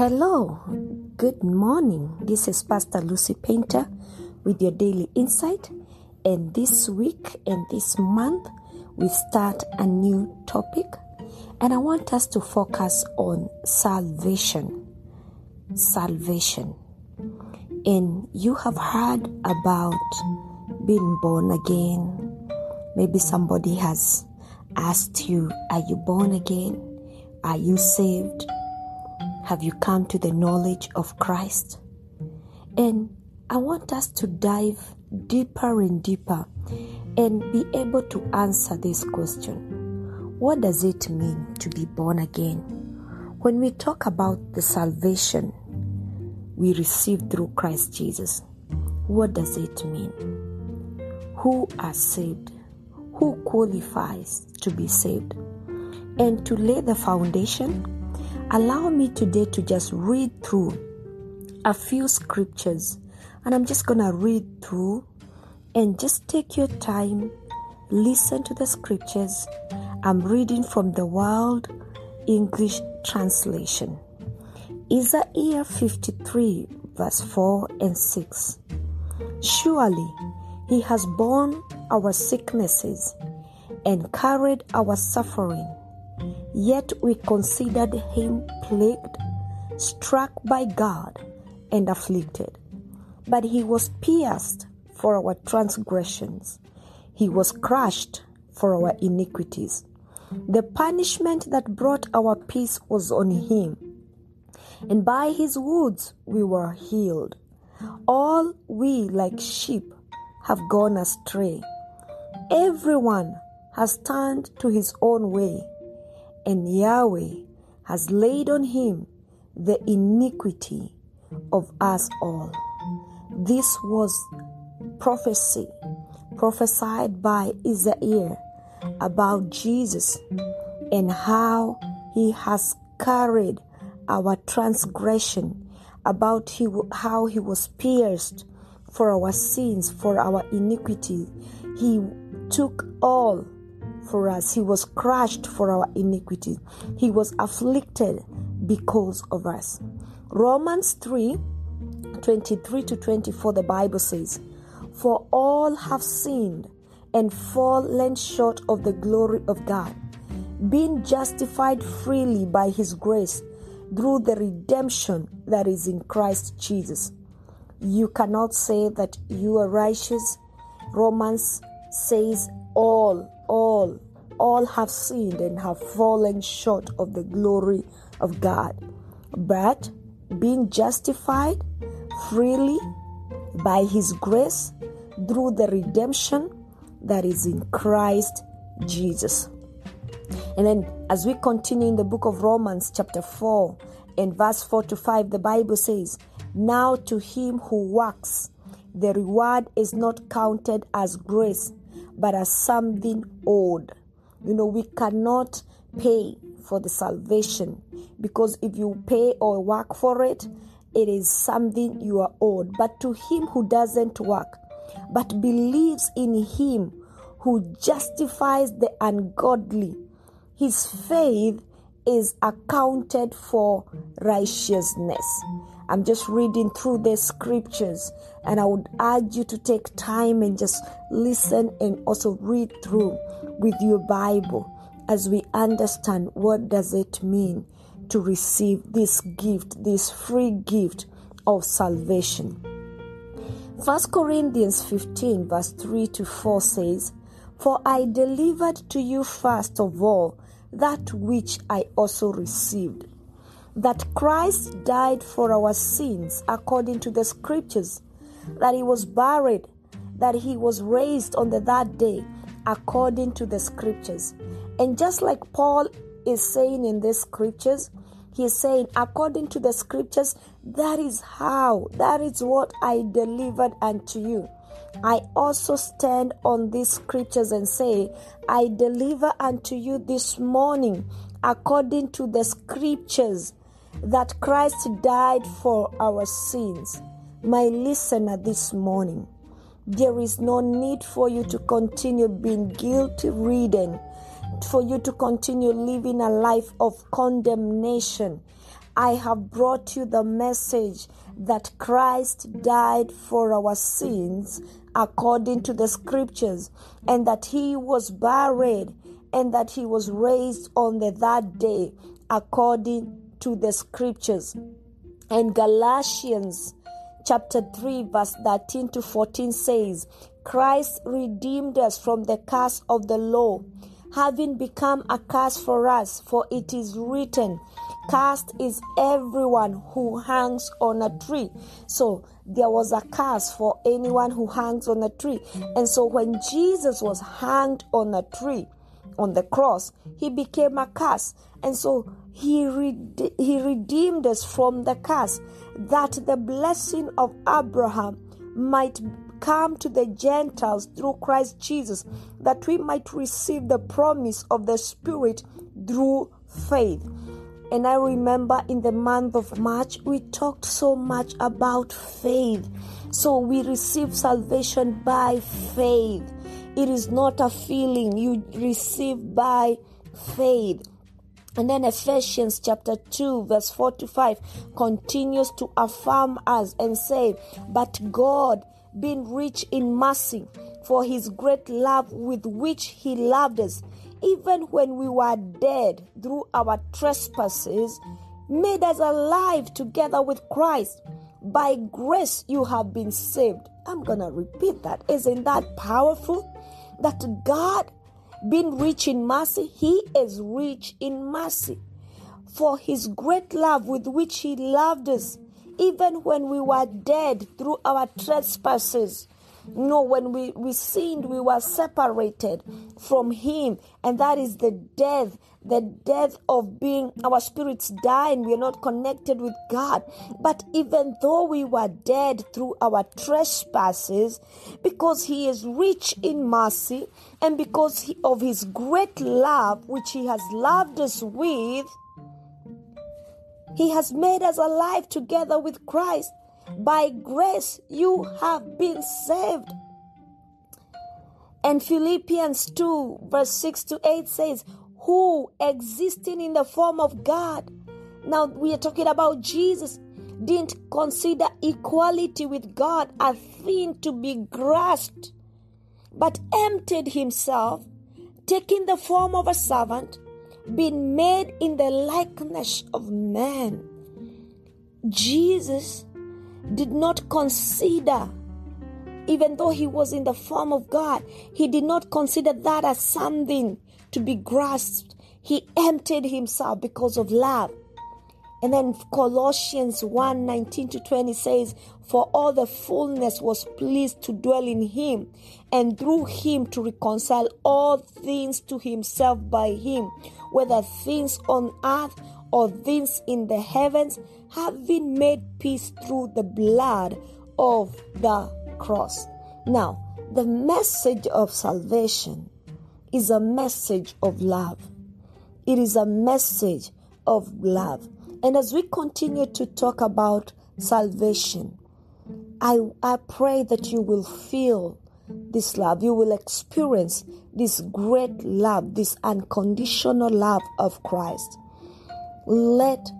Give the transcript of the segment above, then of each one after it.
Hello, good morning. This is Pastor Lucy Painter with your daily insight. And this week and this month, we start a new topic. And I want us to focus on salvation. Salvation. And you have heard about being born again. Maybe somebody has asked you, Are you born again? Are you saved? Have you come to the knowledge of Christ? And I want us to dive deeper and deeper and be able to answer this question What does it mean to be born again? When we talk about the salvation we receive through Christ Jesus, what does it mean? Who are saved? Who qualifies to be saved? And to lay the foundation, allow me today to just read through a few scriptures. And I'm just to read through and just take your time, listen to the scriptures. I'm reading from the World English Translation. Isaiah 53, verse 4 and 6. Surely he has borne our sicknesses and carried our suffering. Yet we considered him plagued, struck by God, and afflicted. But he was pierced for our transgressions, he was crushed for our iniquities. The punishment that brought our peace was on him, and by his wounds we were healed. All we, like sheep, have gone astray. Everyone has turned to his own way, and Yahweh has laid on him the iniquity of us all. This was prophecy prophesied by Isaiah about Jesus and how he has carried our transgression, about he, how he was pierced for our sins, for our iniquity. He took all for us. He was crushed for our iniquity. He was afflicted because of us. Romans 3 23 to 24, the Bible says, For all have sinned and fallen short of the glory of God, being justified freely by his grace through the redemption that is in Christ Jesus. You cannot say that you are righteous. Romans says all, all, all have sinned and have fallen short of the glory of God. But being justified freely by his grace through the redemption that is in Christ Jesus. And then, as we continue in the book of Romans, chapter 4, and verse 4 to 5, the Bible says, Now to him who works, the reward is not counted as grace, but as something owed. You know, we cannot pay for the salvation because if you pay or work for it, it is something you are owed. But to him who doesn't work, but believes in him who justifies the ungodly, his faith is accounted for righteousness. I'm just reading through the scriptures, and I would urge you to take time and just listen and also read through with your Bible as we understand what does it mean to receive this gift, this free gift of salvation. 1 Corinthians 15, verse 3 to 4 says, For I delivered to you first of all that which I also received that Christ died for our sins according to the scriptures, that he was buried, that he was raised on the third day according to the scriptures. And just like Paul is saying in these scriptures, he is saying, according to the scriptures, that is how, that is what I delivered unto you. I also stand on these scriptures and say, I deliver unto you this morning, according to the scriptures, that Christ died for our sins. My listener this morning, there is no need for you to continue being guilty ridden, for you to continue living a life of condemnation. I have brought you the message that Christ died for our sins according to the scriptures, and that he was buried, and that he was raised on the third day according to the scriptures. And Galatians chapter 3, verse 13 to 14 says, Christ redeemed us from the curse of the law, having become a curse for us, for it is written, Cursed is everyone who hangs on a tree. So there was a curse for anyone who hangs on a tree. And so when Jesus was hanged on a tree, on the cross, he became a curse. And so he, rede- he redeemed us from the curse, that the blessing of Abraham might come to the Gentiles through Christ Jesus, that we might receive the promise of the Spirit through faith. And I remember in the month of March, we talked so much about faith. So we receive salvation by faith. It is not a feeling you receive by faith. And then Ephesians chapter 2, verse 4 to 5 continues to affirm us and say, But God, being rich in mercy, for his great love with which he loved us, even when we were dead through our trespasses, made us alive together with Christ. By grace you have been saved. I'm to repeat that. Isn't that powerful? That God, being rich in mercy, He is rich in mercy. For His great love with which He loved us, even when we were dead through our trespasses, no, when we, we sinned, we were separated from Him, and that is the death, the death of being our spirits die and we are not connected with God. But even though we were dead through our trespasses, because He is rich in mercy, and because he, of His great love, which He has loved us with, He has made us alive together with Christ. By grace you have been saved. And Philippians 2, verse 6 to 8 says, Who existing in the form of God. Now we are talking about Jesus, didn't consider equality with God a thing to be grasped, but emptied himself, taking the form of a servant, being made in the likeness of man. Jesus did not consider, even though he was in the form of God, he did not consider that as something to be grasped. He emptied himself because of love. And then Colossians 1 19 to 20 says, For all the fullness was pleased to dwell in him, and through him to reconcile all things to himself by him, whether things on earth or things in the heavens, having made peace through the blood of the cross. Now, the message of salvation is a message of love. It is a message of love. And as we continue to talk about salvation, I, I pray that you will feel this love. You will experience this great love, this unconditional love of Christ. Let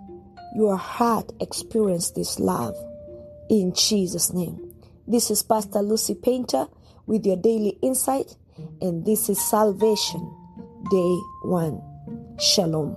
your heart experience this love in Jesus' name. This is Pastor Lucy Painter with your daily insight, and this is Salvation Day 1. Shalom.